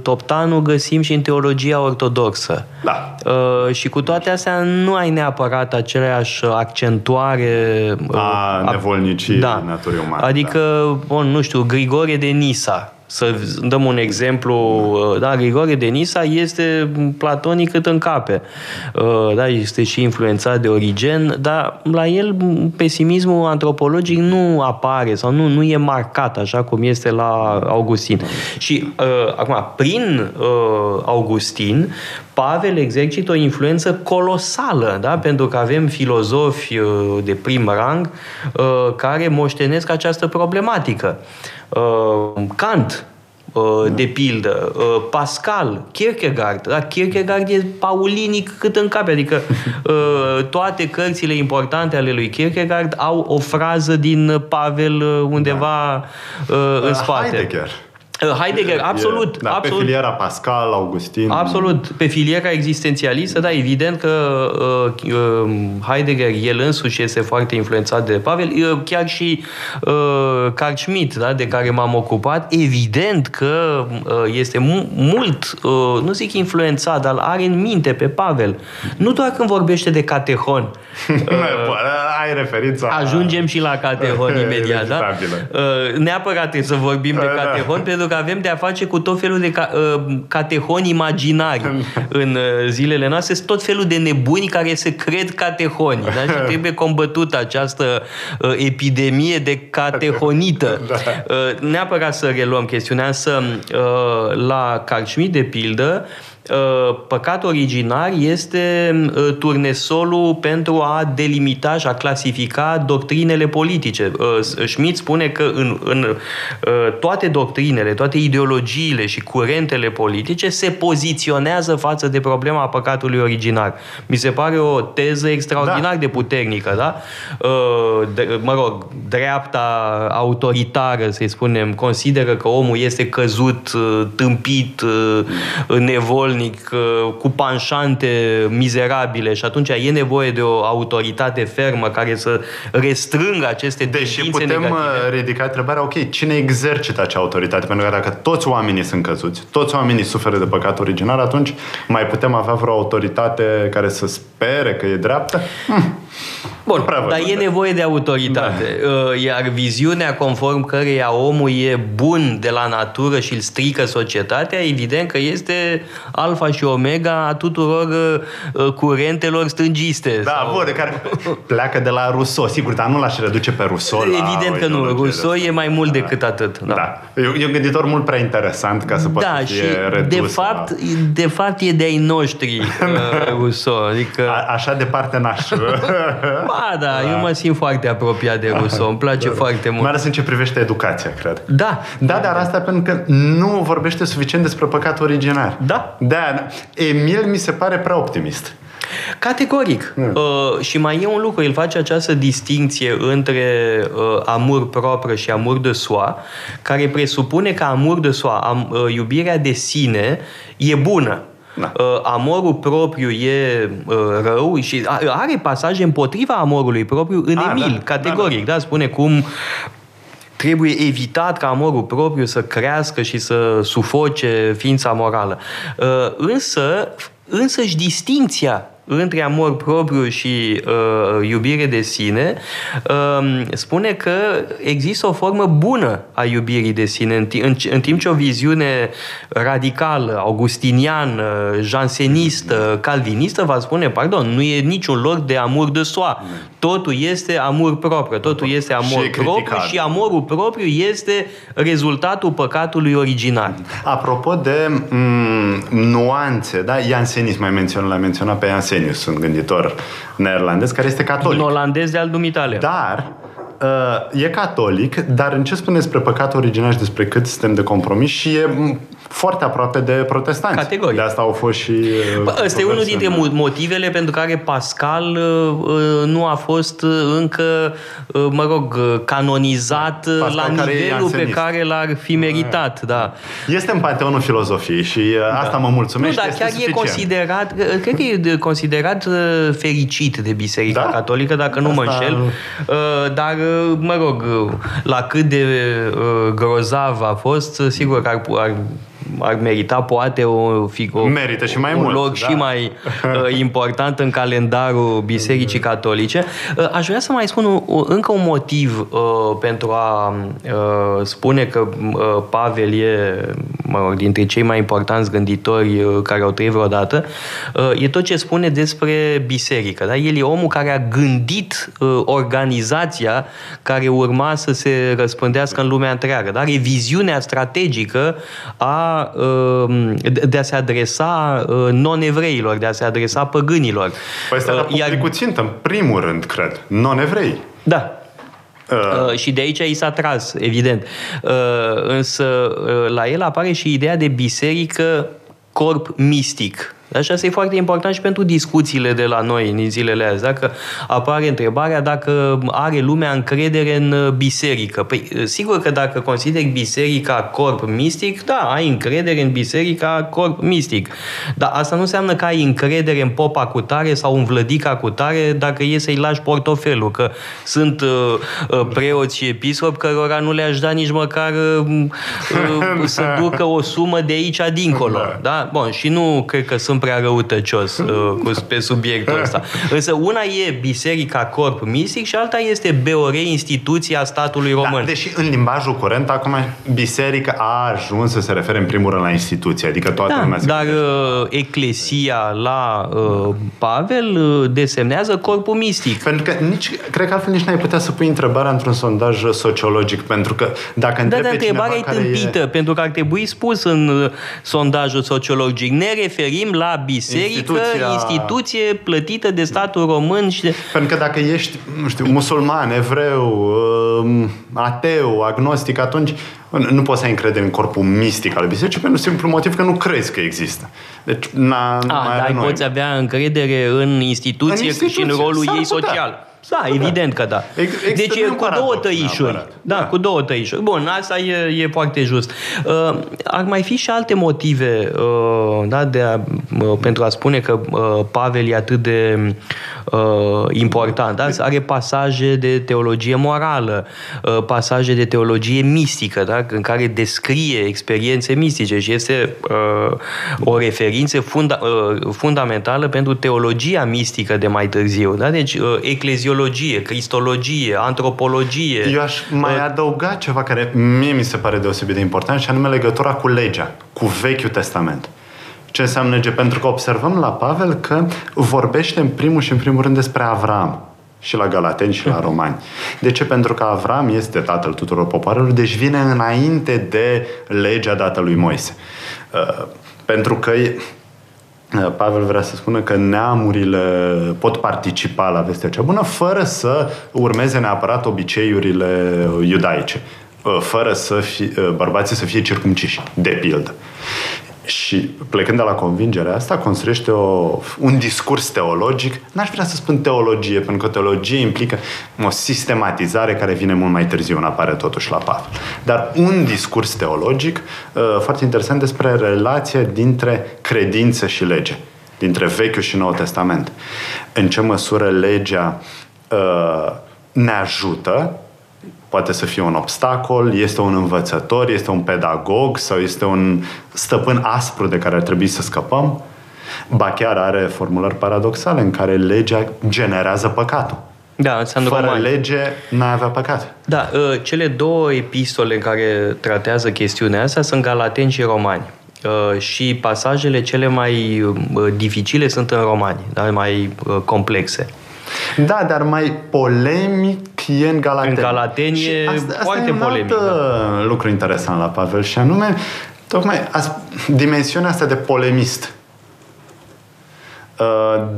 S2: Toptanul găsim și în teologia ortodoxă.
S3: Da.
S2: Uh, și cu toate astea nu ai neapărat aceleași accentuare
S3: uh, a nevolnicii da. naturii umane.
S2: Adică, da. bon, nu știu, Grigore de Nisa să dăm un exemplu, uh, da, Grigore de Nisa este platonic cât în cape. Uh, da, este și influențat de Origen, dar la el pesimismul antropologic nu apare sau nu, nu e marcat așa cum este la Augustin. Și uh, acum, prin uh, Augustin, Pavel exercită o influență colosală, da? pentru că avem filozofi uh, de prim rang uh, care moștenesc această problematică. Uh, Kant, de pildă, Pascal, Kierkegaard. Da? Kierkegaard e paulinic cât în cap, adică toate cărțile importante ale lui Kierkegaard au o frază din Pavel undeva da. în spate.
S3: Heidegger.
S2: Uh, Heidegger, absolut.
S3: da,
S2: absolut.
S3: Pe filiera Pascal, Augustin.
S2: Absolut. Pe filiera existențialistă, da, evident că uh, uh, Heidegger, el însuși este foarte influențat de Pavel, uh, chiar și uh, Carl Schmitt, da, de care m-am ocupat, evident că uh, este mu- mult, uh, nu zic influențat, dar are în minte pe Pavel. Nu doar când vorbește de catehon.
S3: Uh, Ai referința.
S2: Ajungem și la catehon imediat, da? Uh, neapărat trebuie să vorbim de da. catehon, da. pentru că avem de a face cu tot felul de ca, uh, catehoni imaginari în uh, zilele noastre, tot felul de nebuni care se cred catehoni. Da? Și trebuie combătută această uh, epidemie de catehonită. Da. Uh, neapărat să reluăm chestiunea, însă uh, la Carl Schmitt, de pildă, uh, Uh, păcat originar este uh, turnesolul pentru a delimita și a clasifica doctrinele politice. Uh, Schmidt spune că în, în toate doctrinele, toate ideologiile și curentele politice se poziționează față de problema păcatului originar. Mi se pare o teză extraordinar da. de puternică, da? Mă rog, dreapta autoritară, să spunem, consideră că omul este căzut, tâmpit, nevol nevolnic, uh, cu panșante mizerabile și atunci e nevoie de o autoritate fermă care să restrângă aceste
S3: Deși putem uh, negative. ridica întrebarea, ok, cine exercită acea autoritate? Pentru că dacă toți oamenii sunt căzuți, toți oamenii suferă de păcat original, atunci mai putem avea vreo autoritate care să spere că e dreaptă? Hm.
S2: Bun, dar e nevoie de autoritate. Da. Uh, iar viziunea conform căreia omul e bun de la natură și îl strică societatea, evident că este alfa și omega a tuturor uh, uh, curentelor stângiste.
S3: Da, sau... bun, de care pleacă de la Rousseau. Sigur, dar nu l-aș reduce pe Rousseau
S2: Evident că nu. Rousseau e mai mult da. decât atât. Da.
S3: da. E un gânditor mult prea interesant ca să poată da,
S2: fi și redus. De fapt, la... de fapt e de ai noștri Rousseau. Adică...
S3: A, așa departe n-aș.
S2: Ba, da, da, eu mă simt foarte apropiat de Rousseau, îmi place da. foarte mult.
S3: Mai ales în ce privește educația, cred.
S2: Da.
S3: Da, dar asta pentru că nu vorbește suficient despre păcat originar.
S2: Da.
S3: Da, Emil mi se pare prea optimist.
S2: Categoric. Mm. Uh, și mai e un lucru, el face această distinție între uh, amur propriu și amur de soa, care presupune că amur de soa, am, uh, iubirea de sine, e bună. Da. Uh, amorul propriu e uh, rău și are pasaje împotriva amorului propriu în A, Emil, da, categoric. Da, da. da, spune cum trebuie evitat ca amorul propriu să crească și să sufoce ființa morală. Uh, însă, însăși distinția între amor propriu și uh, iubire de sine, uh, spune că există o formă bună a iubirii de sine, în, în, în timp ce o viziune radicală, augustiniană, jansenistă, calvinistă va spune, pardon, nu e niciun loc de amor de soa. Totul este amor propriu, totul este amor și propriu și amorul propriu este rezultatul păcatului original.
S3: Apropo de m- mm, nuanțe, da? Jansenism, mai menționat, l-a menționat pe Jansenism Bronsenius, un gânditor neerlandez, care este catolic.
S2: Un olandez de al dumitale.
S3: Dar uh, e catolic, dar în ce spune despre păcat original și despre cât sistem de compromis și e foarte aproape de protestanți.
S2: Categoric.
S3: De asta au fost și...
S2: Bă, ăsta e unul dintre motivele pentru care Pascal uh, uh, nu a fost uh, încă, mă rog, canonizat Pascal la nivelul pe care l-ar fi meritat. Da.
S3: Este în panteonul filozofiei și da. asta mă mulțumește.
S2: Nu, dar chiar
S3: e
S2: considerat, cred că e considerat fericit de Biserica da? Catolică, dacă nu asta... mă înșel. Dar, mă rog, la cât de grozav a fost, sigur că ar, ar ar merita poate o, o,
S3: Merită și mai
S2: un
S3: mult,
S2: loc
S3: da.
S2: și mai uh, important în calendarul Bisericii Catolice. Uh, aș vrea să mai spun un, încă un motiv uh, pentru a uh, spune că uh, Pavel e mă rog, dintre cei mai importanți gânditori uh, care au trăit vreodată, uh, e tot ce spune despre biserică. Da? El e omul care a gândit uh, organizația care urma să se răspândească în lumea întreagă. Da? Reviziunea strategică a Um, de a se adresa uh, non-evreilor, de a se adresa păgânilor.
S3: Păi asta era uh, Iar... țintă, în primul rând, cred. Non-evrei.
S2: Da, Uh. uh. Și de aici i s-a tras, evident. Uh, însă uh, la el apare și ideea de biserică corp mistic. Așa asta e foarte important și pentru discuțiile de la noi în zilele astea. Dacă apare întrebarea dacă are lumea încredere în uh, biserică. Păi, uh, sigur că dacă consideri biserica corp mistic, da, ai încredere în biserica corp mistic. Dar asta nu înseamnă că ai încredere în popa cu tare sau în vlădica cu tare dacă e să-i lași portofelul, că sunt uh, uh, preoți și episcopi cărora nu le-aș da nici măcar uh, uh, să ducă o sumă de aici dincolo. Da. da? Bun, și nu cred că sunt prea răutăcios uh, cu, pe subiectul ăsta. Însă una e Biserica Corp Mistic și alta este BOR, instituția statului da, român.
S3: Da, deși în limbajul curent, acum biserica a ajuns să se refere în primul rând la instituție, adică toată
S2: da,
S3: lumea se
S2: dar uh, eclesia la uh, Pavel uh, desemnează corpul mistic.
S3: Pentru că nici, cred că altfel nici n-ai putea să pui întrebarea într-un sondaj sociologic, pentru că dacă
S2: da, dar întrebarea e tâmpită, e... pentru că ar trebui spus în uh, sondajul sociologic. Ne referim la biserică, Instituția... instituție plătită de statul român. Și de...
S3: Pentru că dacă ești, nu știu, musulman, evreu, um, ateu, agnostic, atunci nu poți să ai încredere în corpul mistic al bisericii pentru simplu motiv că nu crezi că există. Deci,
S2: na, A, dar poți avea încredere în instituție, în instituție și în rolul ei social. Da, da, evident că da. Ex- deci e cu două tăișuri. Da, da, cu două tăișuri. Bun, asta e, e foarte just. Uh, ar mai fi și alte motive uh, da, de a, uh, pentru a spune că uh, Pavel e atât de uh, important. Da? Are pasaje de teologie morală, uh, pasaje de teologie mistică, da? în care descrie experiențe mistice și este uh, o referință funda- uh, fundamentală pentru teologia mistică de mai târziu. Da? Deci, uh, eclezio fiziologie, cristologie, antropologie.
S3: Eu aș mai uh, adăuga ceva care mie mi se pare deosebit de important și anume legătura cu legea, cu Vechiul Testament. Ce înseamnă lege? Pentru că observăm la Pavel că vorbește în primul și în primul rând despre Avram și la Galateni și la Romani. De ce? Pentru că Avram este tatăl tuturor popoarelor, deci vine înainte de legea dată lui Moise. Uh, pentru că Uh, Pavel vrea să spună că neamurile pot participa la vestea cea bună fără să urmeze neapărat obiceiurile iudaice, uh, fără să fie, uh, bărbații să fie circumciși, de pildă. Și plecând de la convingerea asta, construiește o, un discurs teologic. N-aș vrea să spun teologie, pentru că teologie implică o sistematizare care vine mult mai târziu, nu apare totuși la Pavel. Dar un discurs teologic uh, foarte interesant despre relația dintre credință și lege, dintre Vechiul și Noul Testament. În ce măsură legea uh, ne ajută poate să fie un obstacol, este un învățător, este un pedagog sau este un stăpân aspru de care ar trebui să scăpăm. Ba chiar are formulări paradoxale în care legea generează păcatul.
S2: Da, înseamnă
S3: Fără romani. lege n-ai avea păcat.
S2: Da, ă, cele două epistole în care tratează chestiunea asta sunt Galateni și Romani. Ă, și pasajele cele mai ă, dificile sunt în Romani, dar mai complexe.
S3: Da, dar mai polemic e în Galateni.
S2: În Galateni e asta, asta foarte e un polemic. Alt
S3: da. lucru interesant la Pavel și anume tocmai dimensiunea asta de polemist.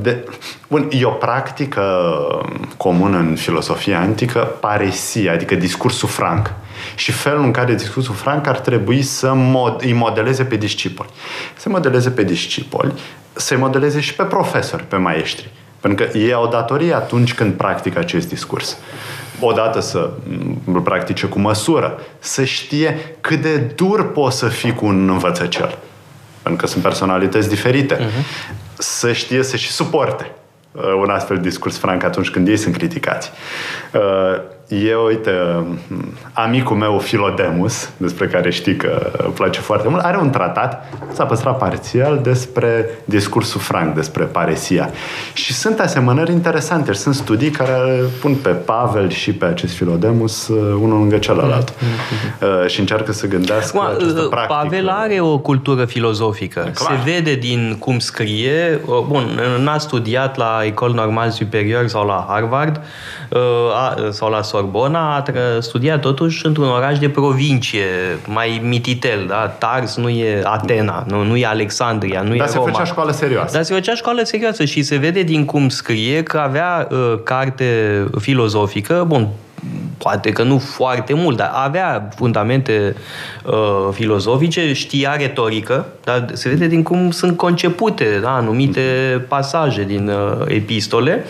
S3: de, bun, e o practică comună în filosofia antică, paresia, adică discursul franc. Și felul în care discursul franc ar trebui să mod, îi modeleze pe discipoli. Să modeleze pe discipoli, să-i modeleze și pe profesori, pe maestri. Pentru că ei au datorie atunci când practică acest discurs. Odată să îl practice cu măsură, să știe cât de dur poți să fii cu un învățăcel. Pentru că sunt personalități diferite. Uh-huh. Să știe să și suporte uh, un astfel de discurs franc atunci când ei sunt criticați. Uh, E, uite, amicul meu Filodemus, despre care știi că îmi place foarte mult, are un tratat, s-a păstrat parțial, despre discursul franc, despre paresia. Și sunt asemănări interesante și sunt studii care pun pe Pavel și pe acest Filodemus uh, unul lângă celălalt. Mm-hmm. și încearcă să gândească Ma, această uh, practică.
S2: Pavel are o cultură filozofică. Clar. Se vede din cum scrie. Bun, n-a studiat la Ecole Normal Superior sau la Harvard sau la Sorbona a studiat totuși într-un oraș de provincie, mai mititel, da? Tars nu e Atena, nu, nu e Alexandria, nu
S3: Dar
S2: e
S3: se
S2: Roma.
S3: făcea școală serioasă.
S2: Dar se făcea școală serioasă și se vede din cum scrie că avea uh, carte filozofică, bun, poate că nu foarte mult, dar avea fundamente uh, filozofice, știa retorică, dar se vede din cum sunt concepute da, anumite pasaje din uh, epistole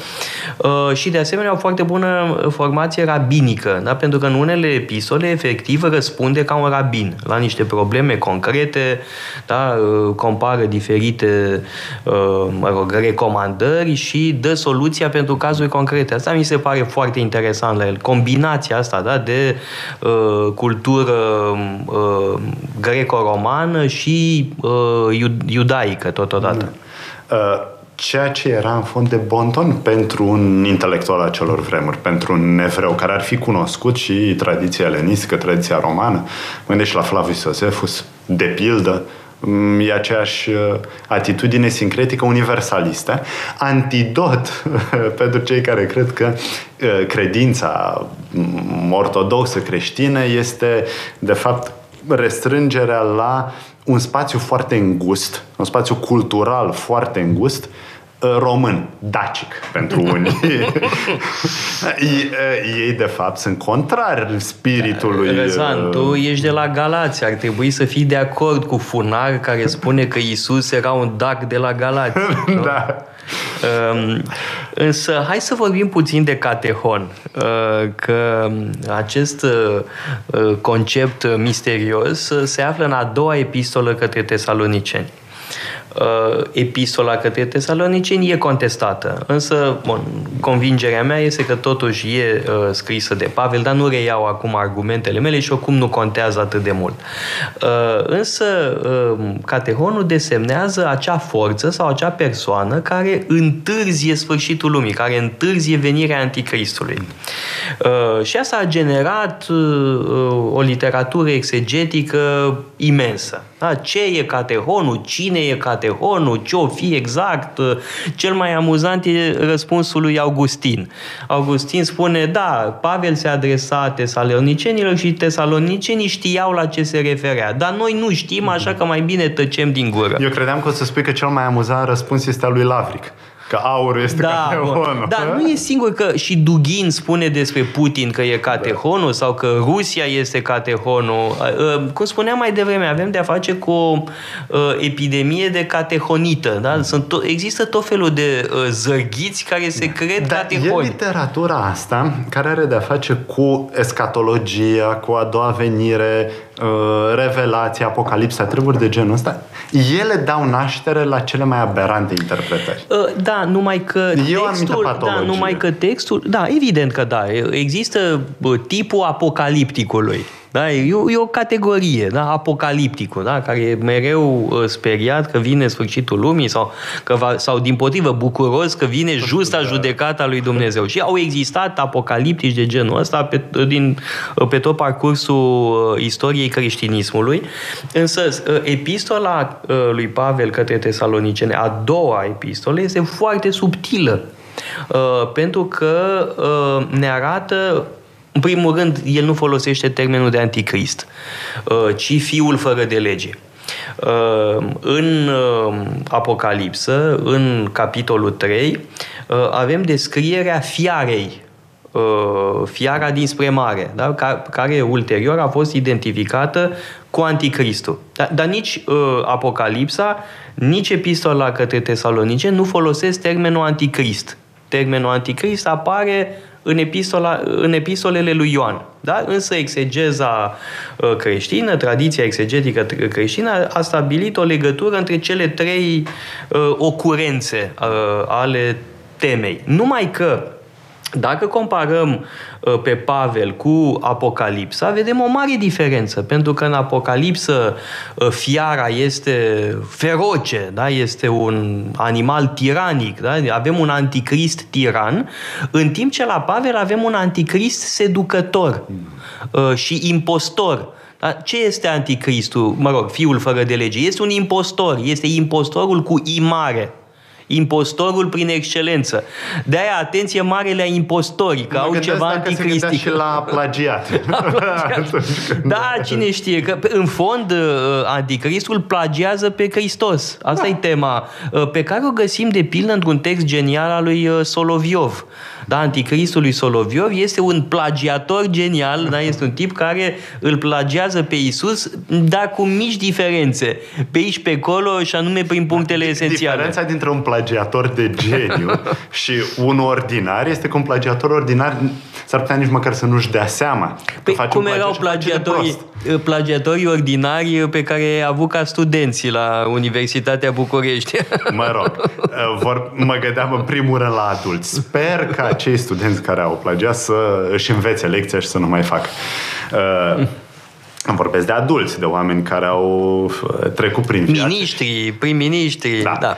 S2: uh, și de asemenea o foarte bună formație rabinică, da, pentru că în unele epistole efectiv răspunde ca un rabin la niște probleme concrete, da, uh, compară diferite uh, mă rog, recomandări și dă soluția pentru cazuri concrete. Asta mi se pare foarte interesant la el. Combinația asta da, de uh, cultură uh, greco-romană și uh, iudaică totodată.
S3: Uh, ceea ce era în fond de bonton pentru un intelectual a celor vremuri, pentru un evreu care ar fi cunoscut și tradiția elenistică, tradiția romană. Gândești la Flavius Iosefus, de pildă, mm, e aceeași uh, atitudine sincretică universalistă, antidot pentru cei care cred că uh, credința mm, ortodoxă creștină este, de fapt, restrângerea la un spațiu foarte îngust, un spațiu cultural foarte îngust, uh, român, dacic pentru unii. Ei, de fapt, sunt contrari spiritului.
S2: Rezan, tu ești de la Galați, ar trebui să fii de acord cu Funar care spune că Isus era un dac de la Galați.
S3: da.
S2: Um, însă, hai să vorbim puțin de catehon, uh, că acest uh, concept misterios se află în a doua epistolă către tesaloniceni uh, epistola către tesaloniceni e contestată. Însă, bun, convingerea mea este că totuși e uh, scrisă de Pavel, dar nu reiau acum argumentele mele și oricum nu contează atât de mult. Uh, însă, uh, catehonul desemnează acea forță sau acea persoană care întârzie sfârșitul lumii, care întârzie venirea anticristului. Uh, și asta a generat uh, o literatură exegetică imensă. Da? Ce e catehonul? Cine e catehonul? Ce o fi exact? Cel mai amuzant e răspunsul lui Augustin. Augustin spune, da, Pavel se adresa tesalonicenilor și tesalonicenii știau la ce se referea. Dar noi nu știm, așa că mai bine tăcem din gură.
S3: Eu credeam că o să spui că cel mai amuzant răspuns este al lui Lavric. Că aurul este da, catehonul.
S2: Da, nu e singur că și Dugin spune despre Putin că e catehonul sau că Rusia este catehonul. Cum spuneam mai devreme, avem de-a face cu o epidemie de catehonită. Da? Sunt to- există tot felul de zărghiți care se cred da, catehoni.
S3: E literatura asta care are de-a face cu escatologia, cu a doua venire, revelația, apocalipsa, treburi de genul ăsta. Ele dau naștere la cele mai aberante interpretări.
S2: Da, numai că
S3: Eu
S2: textul, da, numai că textul, da, evident că da, există tipul apocalipticului. Da? E, o, e o categorie, da? apocalipticul, da? care e mereu uh, speriat că vine sfârșitul lumii sau, că va, sau din potrivă bucuros că vine justa judecata lui Dumnezeu. Și au existat apocaliptici de genul ăsta pe, din, uh, pe tot parcursul uh, istoriei creștinismului. Însă epistola lui Pavel către tesalonicene, a doua epistolă, este foarte subtilă. pentru că ne arată în primul rând, el nu folosește termenul de anticrist, uh, ci fiul fără de lege. Uh, în uh, Apocalipsă, în capitolul 3, uh, avem descrierea fiarei fiara dinspre mare, da? care ulterior a fost identificată cu Anticristul. Dar, dar nici uh, Apocalipsa, nici epistola către Tesalonice nu folosesc termenul Anticrist. Termenul Anticrist apare în, epistola, în epistolele lui Ioan. Da? Însă exegeza uh, creștină, tradiția exegetică creștină a stabilit o legătură între cele trei uh, ocurențe uh, ale temei. Numai că dacă comparăm uh, pe Pavel cu Apocalipsa, vedem o mare diferență, pentru că în Apocalipsă uh, fiara este feroce, da? este un animal tiranic, da? avem un anticrist tiran, în timp ce la Pavel avem un anticrist seducător uh, și impostor. Da? Ce este anticristul? Mă rog, fiul fără de lege. Este un impostor. Este impostorul cu I mare impostorul prin excelență. De-aia, atenție mare la impostori, că mă au ceva anticristic.
S3: și la plagiat. la plagiat.
S2: da, cine știe, că în fond uh, anticristul plagiază pe Hristos. Asta da. e tema uh, pe care o găsim de pildă într-un text genial al lui uh, Soloviov. Da, anticristul lui Soloviov este un plagiator genial, da, este un tip care îl plagiază pe Isus, dar cu mici diferențe. Pe aici, pe acolo, și anume prin punctele esențiale.
S3: Diferența dintre un plagiator de geniu și un ordinar este că un plagiator ordinar s-ar putea nici măcar să nu-și dea seama.
S2: Păi cum erau plagiatorii, plagiatorii ordinari pe care ai avut ca studenții la Universitatea București?
S3: Mă rog, vor, mă gândeam în primul rând la adulți. Sper că acei studenți care au plagiat să își învețe lecția și să nu mai facă. Uh, Vorbesc de adulți, de oameni care au uh, trecut prin viață.
S2: Ministri, prim-ministri, da. da.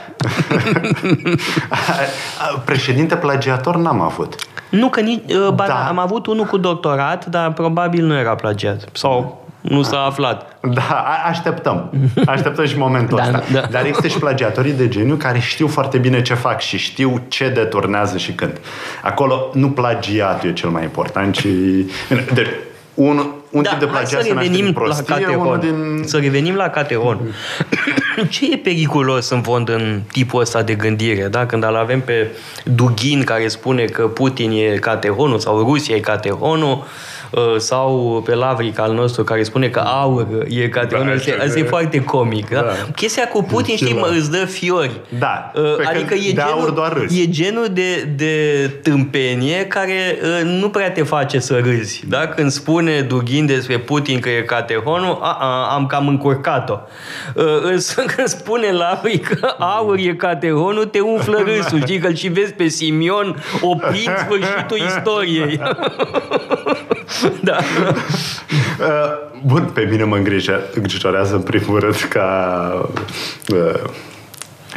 S3: Președinte plagiator n-am avut.
S2: Nu, că nici, uh, ba, da. am avut unul cu doctorat, dar probabil nu era plagiat. Sau nu s-a aflat.
S3: Da, așteptăm. Așteptăm și momentul da, ăsta. Da. Dar există și plagiatorii de geniu care știu foarte bine ce fac și știu ce deturnează și când. Acolo nu plagiatul e cel mai important, ci... Deci, un, un da, tip de plagiat să revenim prostie, la Cateon. Din...
S2: Să revenim la Cateon. Ce e periculos în fond în tipul ăsta de gândire? Da? Când îl avem pe Dugin care spune că Putin e Cateonul sau Rusia e Cateonul, Uh, sau pe Lavric al nostru care spune că aur e categoric. Da, asta e foarte comic. Da? da? Chestia cu Putin, știi, mă, îți dă fiori.
S3: Da.
S2: Uh, adică e genul, doar e genul de, de tâmpenie care uh, nu prea te face să râzi. Da? Când spune Dughin despre Putin că e catehonul, a, a, am cam încurcat-o. Când spune Lavric că aur e catehonul, te umflă râsul. Știi că și vezi pe Simion oprind sfârșitul istoriei. da.
S3: Uh, bun, pe mine mă îngrijorează în primul rând ca uh,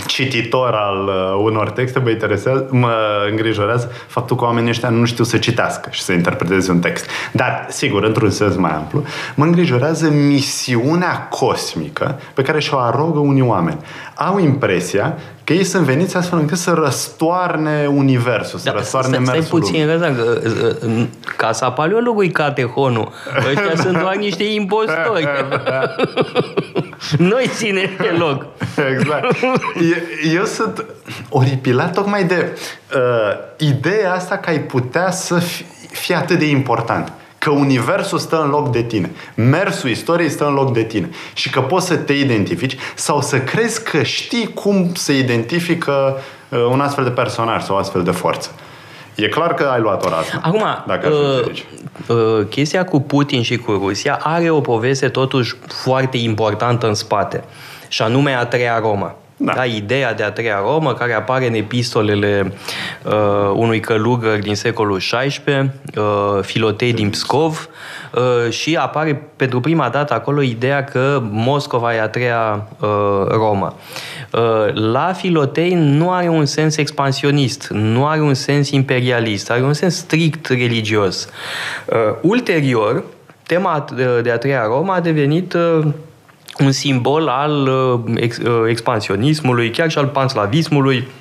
S3: cititor al uh, unor texte, mă, interesează, mă îngrijorează faptul că oamenii ăștia nu știu să citească și să interpreteze un text. Dar, sigur, într-un sens mai amplu, mă îngrijorează misiunea cosmică pe care și-o arogă unii oameni. Au impresia că ei sunt veniți astfel încât să răstoarne universul, să da, răstoarne stai, mersul
S2: stai puțin, răzan, că, casa paleologului Catehonul. Ăștia sunt doar niște impostori. Noi ținem pe loc.
S3: Exact. Eu sunt oripilat tocmai de uh, ideea asta că ai putea să fii fi atât de important că universul stă în loc de tine, mersul istoriei stă în loc de tine și că poți să te identifici sau să crezi că știi cum se identifică uh, un astfel de personaj sau o astfel de forță. E clar că ai luat o rază.
S2: Acum, dacă uh, uh, chestia cu Putin și cu Rusia are o poveste totuși foarte importantă în spate, și anume a treia Roma. Da. da. Ideea de a treia Romă, care apare în epistolele uh, unui călugăr din secolul XVI, uh, Filotei din Pscov, uh, și apare pentru prima dată acolo ideea că Moscova e a treia uh, Romă. Uh, la Filotei nu are un sens expansionist, nu are un sens imperialist, are un sens strict religios. Uh, ulterior, tema de a treia Roma a devenit uh, un simbol al uh, ex, uh, expansionismului, chiar și al panslavismului, Uh,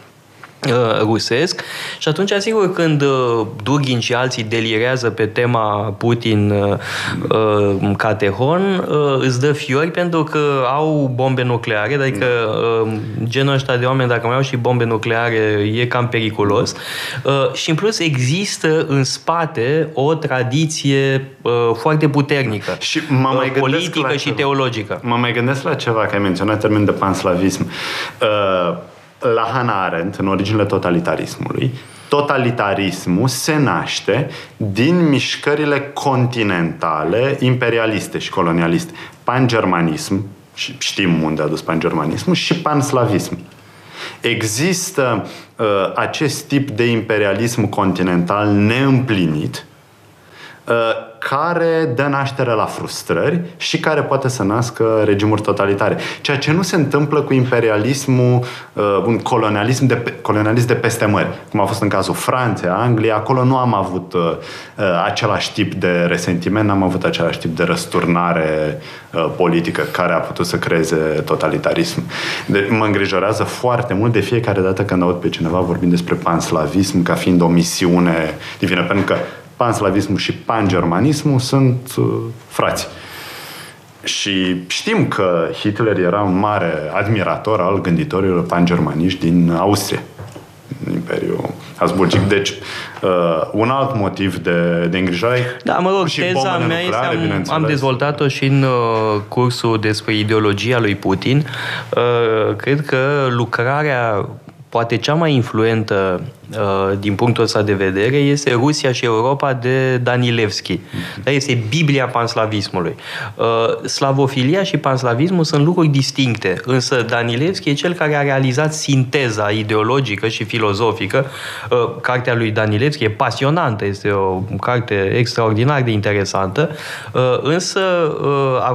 S2: rusesc și atunci, asigur, când uh, Dugin și alții delirează pe tema Putin uh, uh, Catehon, uh, îți dă fiori pentru că au bombe nucleare, adică uh, genul ăsta de oameni, dacă mai au și bombe nucleare, e cam periculos. Uh, și în plus există în spate o tradiție uh, foarte puternică.
S3: Și mă mai
S2: uh, politică și
S3: ceva.
S2: teologică.
S3: Mă mai gândesc la ceva, că ai menționat termenul de panslavism. Uh, la Hannah Arendt, în originile totalitarismului, totalitarismul se naște din mișcările continentale imperialiste și colonialiste. Pangermanism, și știm unde a dus pangermanismul, și panslavism. Există uh, acest tip de imperialism continental neîmplinit, uh, care dă naștere la frustrări și care poate să nască regimuri totalitare. Ceea ce nu se întâmplă cu imperialismul, uh, un colonialism de, colonialism de peste mări, cum a fost în cazul Franței, Anglia. Acolo nu am avut uh, uh, același tip de resentiment, n-am avut același tip de răsturnare politică care a putut să creeze totalitarism. De, mă îngrijorează foarte mult de fiecare dată când aud pe cineva vorbind despre panslavism ca fiind o misiune divină, pentru că panslavismul și pangermanismul sunt uh, frați. Și știm că Hitler era un mare admirator al gânditorilor pangermaniști din Austria, din Imperiul Habsburgic. Deci, uh, un alt motiv de, de îngrijorare.
S2: Da, mă rog, și teza mea nucleare, este, am, am dezvoltat-o și în uh, cursul despre ideologia lui Putin. Uh, cred că lucrarea poate cea mai influentă Uh, din punctul ăsta de vedere este Rusia și Europa de Danilevski. Mm-hmm. Da, este Biblia panslavismului. Uh, slavofilia și panslavismul sunt lucruri distincte, însă Danilevski e cel care a realizat sinteza ideologică și filozofică. Uh, cartea lui Danilevski e pasionantă, este o carte extraordinar de interesantă, însă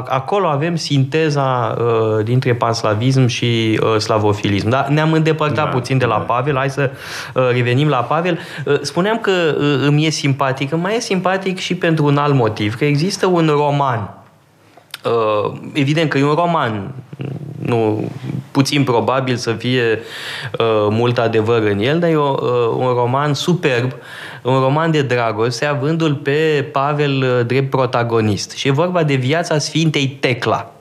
S2: acolo avem sinteza dintre panslavism și slavofilism. Da? Ne-am îndepărtat da, puțin de la da. Pavel, hai să revenim la Pavel, uh, spuneam că uh, îmi e simpatic, mai e simpatic și pentru un alt motiv, că există un roman Uh, evident că e un roman, nu puțin probabil să fie uh, mult adevăr în el, dar e o, uh, un roman superb, un roman de dragoste, avându-l pe Pavel uh, drept protagonist. Și e vorba de viața Sfintei Tecla.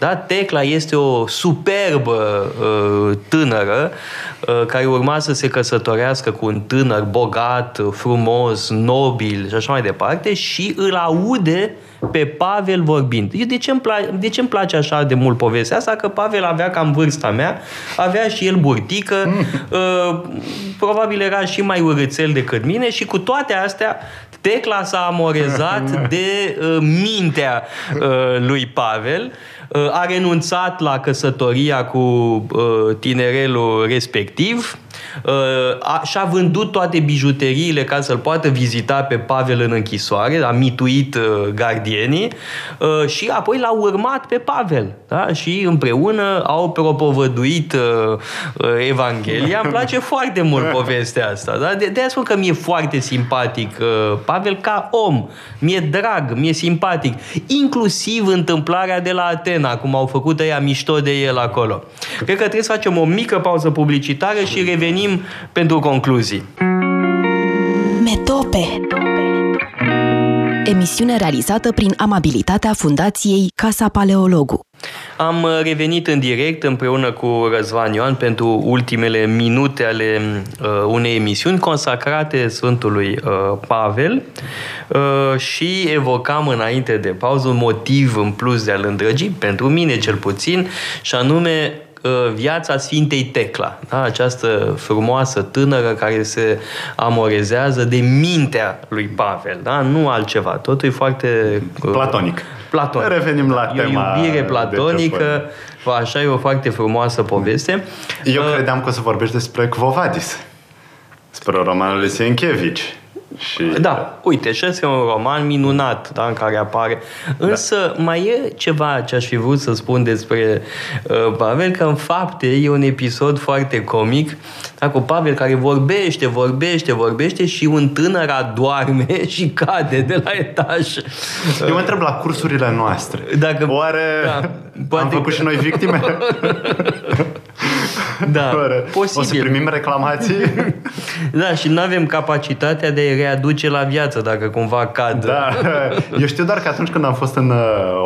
S2: Da? Tecla este o superbă uh, tânără uh, care urma să se căsătorească cu un tânăr bogat, frumos, nobil și așa mai departe și îl aude pe Pavel vorbind. de ce, îmi place, de ce îmi place așa de mult povestea asta? Că Pavel avea cam vârsta mea, avea și el burtică, uh, probabil era și mai urățel decât mine și cu toate astea Tecla s-a amorezat de uh, mintea uh, lui Pavel Uh, a renunțat la căsătoria cu uh, tinerelul respectiv, uh, a, și-a vândut toate bijuteriile ca să-l poată vizita pe Pavel în închisoare, a mituit gardienii și apoi l-a urmat pe Pavel. Da? Și împreună au propovăduit Evanghelia. Îmi place foarte mult povestea asta. Da? De, de spun că mi-e foarte simpatic Pavel ca om. Mi-e drag, mi-e simpatic. Inclusiv întâmplarea de la Atena Elena, cum au făcut ăia mișto de el acolo. Cred că trebuie să facem o mică pauză publicitară și revenim pentru concluzii. Metope
S1: Emisiune realizată prin amabilitatea Fundației Casa Paleologu.
S2: Am revenit în direct împreună cu Răzvan Ioan pentru ultimele minute ale uh, unei emisiuni consacrate Sfântului uh, Pavel uh, și evocam înainte de pauză un motiv în plus de a-l îndrăgi, pentru mine cel puțin, și anume uh, viața Sfintei Tecla, da? această frumoasă tânără care se amorezează de mintea lui Pavel, da? nu altceva, totul e foarte...
S3: Uh, platonic
S2: platonic.
S3: Revenim la
S2: e
S3: tema.
S2: o iubire platonică, așa e o foarte frumoasă poveste.
S3: Eu uh, credeam că o să vorbești despre Kvovadis, despre romanul lui Sienkiewicz. Și...
S2: Da, uite, și este un roman minunat da, în care apare. Însă da. mai e ceva ce aș fi vrut să spun despre uh, Pavel, că în fapte e un episod foarte comic da, cu Pavel care vorbește, vorbește, vorbește și un tânăr adorme și cade de la etaj.
S3: Eu mă întreb la cursurile noastre. Dacă, Oare da, poate am făcut că... și noi victime?
S2: Da,
S3: posibil. O să primim reclamații.
S2: da, și nu avem capacitatea de a readuce la viață dacă cumva cad.
S3: Da, eu știu doar că atunci când am fost în uh,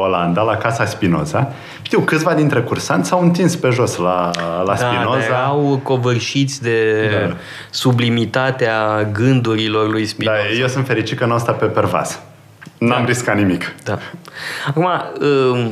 S3: Olanda, la Casa Spinoza, știu, câțiva dintre cursanți s-au întins pe jos la, la da, Spinoza.
S2: Da, erau covârșiți de da. sublimitatea gândurilor lui Spinoza.
S3: Da, eu sunt fericit că nu au stat pe pervaz. N-am da. riscat nimic.
S2: Da. Acum, um,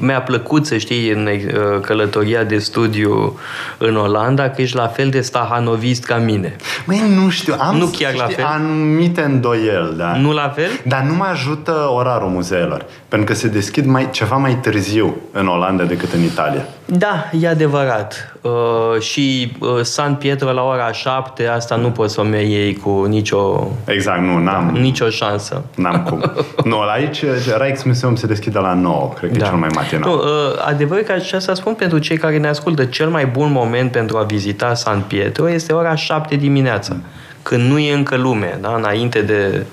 S2: mi-a plăcut să știi în uh, călătoria de studiu în Olanda că ești la fel de stahanovist ca mine.
S3: Măi, nu știu, am nu chiar știi, la fel? anumite îndoieli, da.
S2: Nu la fel?
S3: Dar nu mă ajută orarul muzeelor, pentru că se deschid mai, ceva mai târziu în Olanda decât în Italia.
S2: Da, e adevărat. Uh, și uh, San Pietro la ora 7, asta nu poți să o iei cu nicio...
S3: Exact, nu, n-am...
S2: Nicio șansă.
S3: N-am cum. nu, la aici Rijksmuseum se deschide la 9, cred că da. e cel mai matinal. Nu, uh,
S2: adevărul că așa să spun pentru cei care ne ascultă, cel mai bun moment pentru a vizita San Pietro este ora 7 dimineața. Mm când nu e încă lume, da? înainte de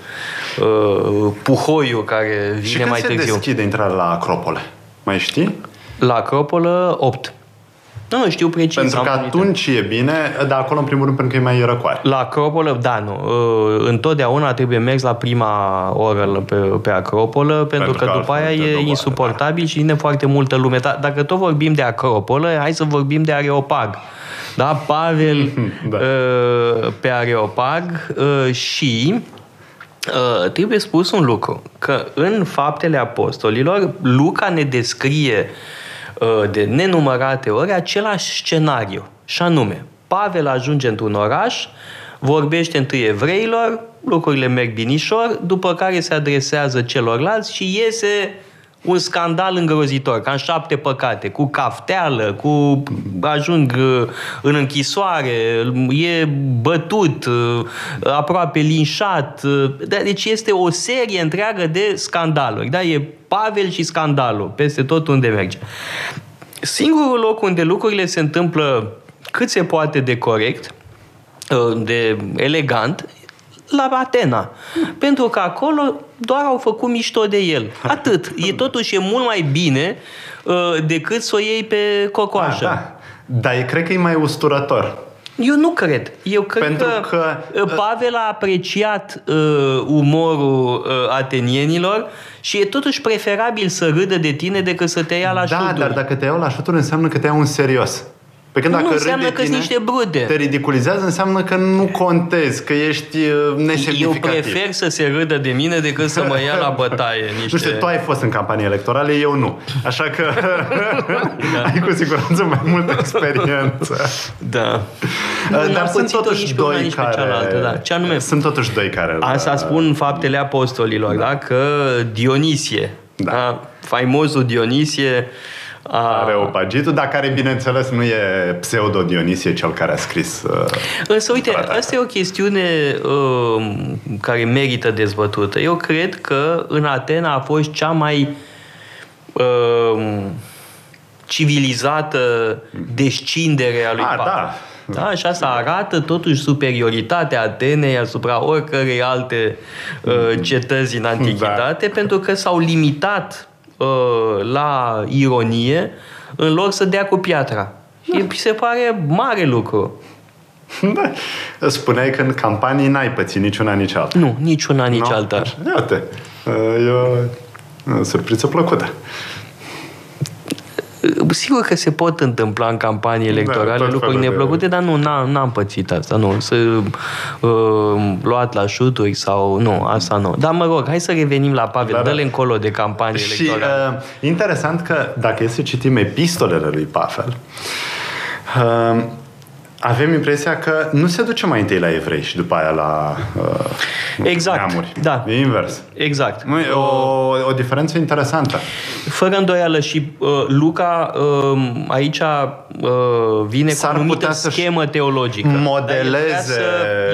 S2: uh, puhoiul care vine
S3: și
S2: mai
S3: târziu. Și când se deschide intrarea la Acropole? Mai știi?
S2: La Acropolă 8. Nu, știu precis.
S3: Pentru că atunci e bine, dar acolo în primul rând pentru că e mai răcoare.
S2: La Acropolă, da, nu. Uh, întotdeauna trebuie mers la prima oră pe, pe Acropolă, pentru, pentru că, că după aia e doboară, insuportabil da. și vine foarte multă lume. Dar dacă tot vorbim de Acropolă, hai să vorbim de Areopag. Da, Pavel da. Uh, pe Areopag uh, și Uh, trebuie spus un lucru, că în faptele apostolilor, Luca ne descrie uh, de nenumărate ori același scenariu, și anume, Pavel ajunge într-un oraș, vorbește întâi evreilor, lucrurile merg binișor, după care se adresează celorlalți și iese un scandal îngrozitor, ca în șapte păcate, cu cafteală, cu ajung uh, în închisoare, e bătut, uh, aproape linșat. Uh, da, deci este o serie întreagă de scandaluri. Da? E Pavel și scandalul peste tot unde merge. Singurul loc unde lucrurile se întâmplă cât se poate de corect, de elegant, la Atena. Pentru că acolo doar au făcut mișto de el. Atât. E totuși e mult mai bine uh, decât să o iei pe cocoașă.
S3: A, da. Dar e, cred că e mai usturător.
S2: Eu nu cred. Eu cred Pentru că, că uh, uh, Pavel a apreciat uh, umorul uh, atenienilor și e totuși preferabil să râdă de tine decât să te ia la
S3: da,
S2: șuturi.
S3: Da, dar dacă te iau la șuturi înseamnă că te iau în serios.
S2: Pe când nu dacă înseamnă că niște brude.
S3: Te ridiculizează, înseamnă că nu contezi, că ești uh, nesemnificativ.
S2: Eu prefer să se râdă de mine decât să mă ia la bătaie. Niște...
S3: Nu știu, tu ai fost în campanie electorale, eu nu. Așa că da. ai cu siguranță mai multă experiență.
S2: Da. Uh, dar sunt totuși doi nici care... Cealaltă, da. Ce anume?
S3: Sunt totuși doi care...
S2: Asta spun faptele apostolilor, da? da? Că Dionisie, da. da? faimosul Dionisie,
S3: a... Areopagitul, dar care, bineînțeles, nu e pseudo-Dionisie cel care a scris uh,
S2: Însă, uite, tratatul. asta e o chestiune uh, care merită dezbătută. Eu cred că în Atena a fost cea mai uh, civilizată descindere a lui a,
S3: Da.
S2: Da, și asta arată totuși superioritatea Atenei asupra oricărei alte uh, cetăți în antichitate, da. pentru că s-au limitat uh, la ironie în loc să dea cu piatra. Și mi se pare mare lucru.
S3: Da. Spuneai că în campanii n-ai pățit niciuna, nici alta.
S2: Nu, niciuna, nici no? alta.
S3: Iată, e o surpriză plăcută.
S2: Sigur că se pot întâmpla în campanii da, electorale da, lucruri neplăcute, de... dar nu, n-am, n-am pățit asta, nu. Să uh, luat la șuturi sau... Nu, asta nu. Dar mă rog, hai să revenim la Pavel. Da, Dă-le da. încolo de campanii
S3: și,
S2: electorale.
S3: Uh, interesant că dacă e să citim epistolele lui Pavel, uh, avem impresia că nu se duce mai întâi la evrei și după aia la uh,
S2: exact,
S3: neamuri.
S2: Da.
S3: E invers.
S2: Exact.
S3: Nu, e o, o diferență interesantă.
S2: Fără îndoială și uh, Luca uh, aici uh, vine S-ar cu o anumită schemă teologică.
S3: Modeleze
S2: el vrea, să,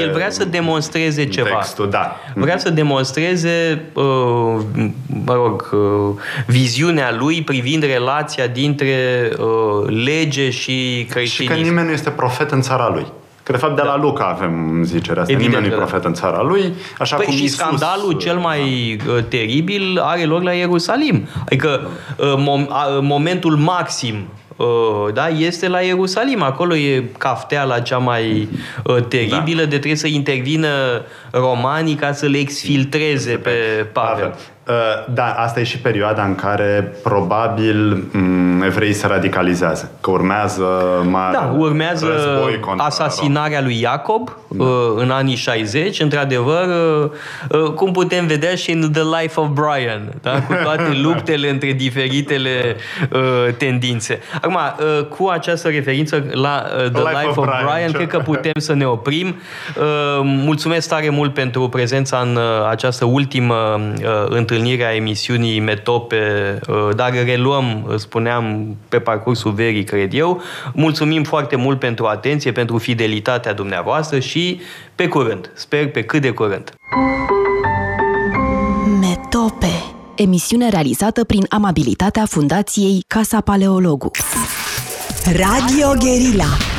S2: el vrea să demonstreze ceva.
S3: Textul, da.
S2: Vrea să demonstreze uh, mă rog, uh, viziunea lui privind relația dintre uh, lege și creștinism.
S3: Și că nimeni nu este profet în țara lui. Că de fapt de da. la Luca avem zicerea asta. Evident, Nimeni nu e profet da. în țara lui. Așa
S2: păi
S3: cum
S2: și
S3: Iisus...
S2: scandalul cel mai uh, teribil are loc la Ierusalim. Adică uh, mom- uh, momentul maxim Uh, da, este la Ierusalim. Acolo e cafteala cea mai uh, teribilă da. de trebuie să intervină romanii ca să le exfiltreze pe Pavel.
S3: Uh, da, asta e și perioada în care probabil mm, evreii se radicalizează. Că urmează mare
S2: Da, urmează asasinarea lui Iacob da. Uh, în anii 60, într-adevăr, uh, cum putem vedea și în The Life of Brian, da? cu toate luptele între diferitele tendințe. Acum, cu această referință la The, The Life, Life of Brian, Brian cred că putem să ne oprim. Mulțumesc tare mult pentru prezența în această ultimă întâlnire întâlnirea emisiunii Metope, uh, dar reluăm, uh, spuneam, pe parcursul verii, cred eu. Mulțumim foarte mult pentru atenție, pentru fidelitatea dumneavoastră și pe curând. Sper pe cât de curând.
S1: Metope Emisiune realizată prin amabilitatea Fundației Casa Paleologu. Radio Guerilla